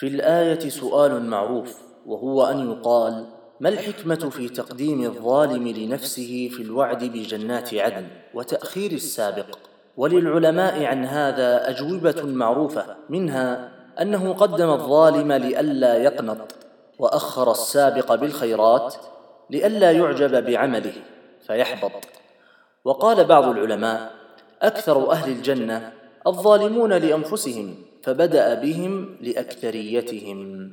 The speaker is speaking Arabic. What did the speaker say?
في الآية سؤال معروف وهو أن يقال ما الحكمة في تقديم الظالم لنفسه في الوعد بجنات عدن وتأخير السابق؟ وللعلماء عن هذا أجوبة معروفة منها أنه قدم الظالم لئلا يقنط وأخر السابق بالخيرات لئلا يعجب بعمله فيحبط. وقال بعض العلماء أكثر أهل الجنة الظالمون لأنفسهم فبدأ بهم لأكثريتهم.